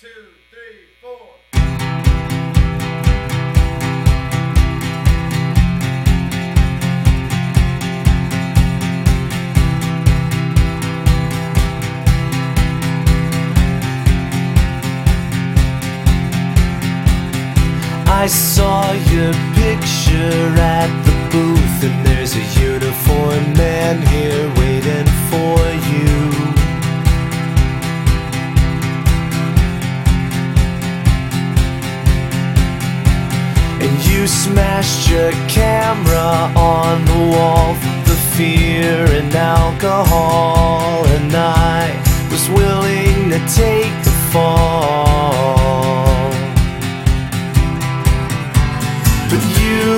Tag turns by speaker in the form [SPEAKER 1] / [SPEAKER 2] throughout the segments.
[SPEAKER 1] two, three, four.
[SPEAKER 2] I saw your picture at the booth, and there's a uniform And you smashed your camera on the wall the fear and alcohol, and I was willing to take the fall. But you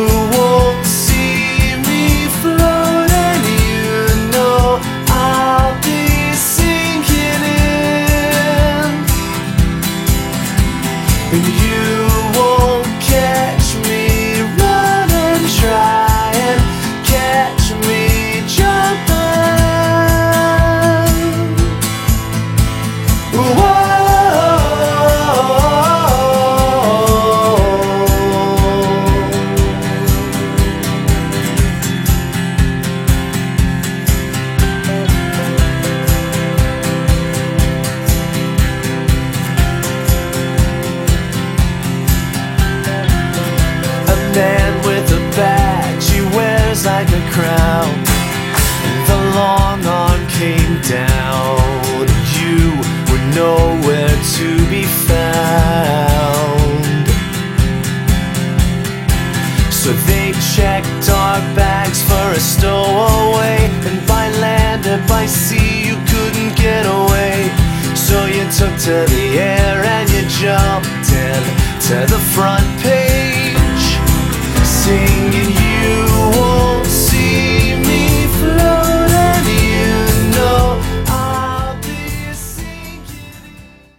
[SPEAKER 2] came down. You were nowhere to be found. So they checked our bags for a stowaway. And by land and by sea, you couldn't get away. So you took to the air and you jumped in to the front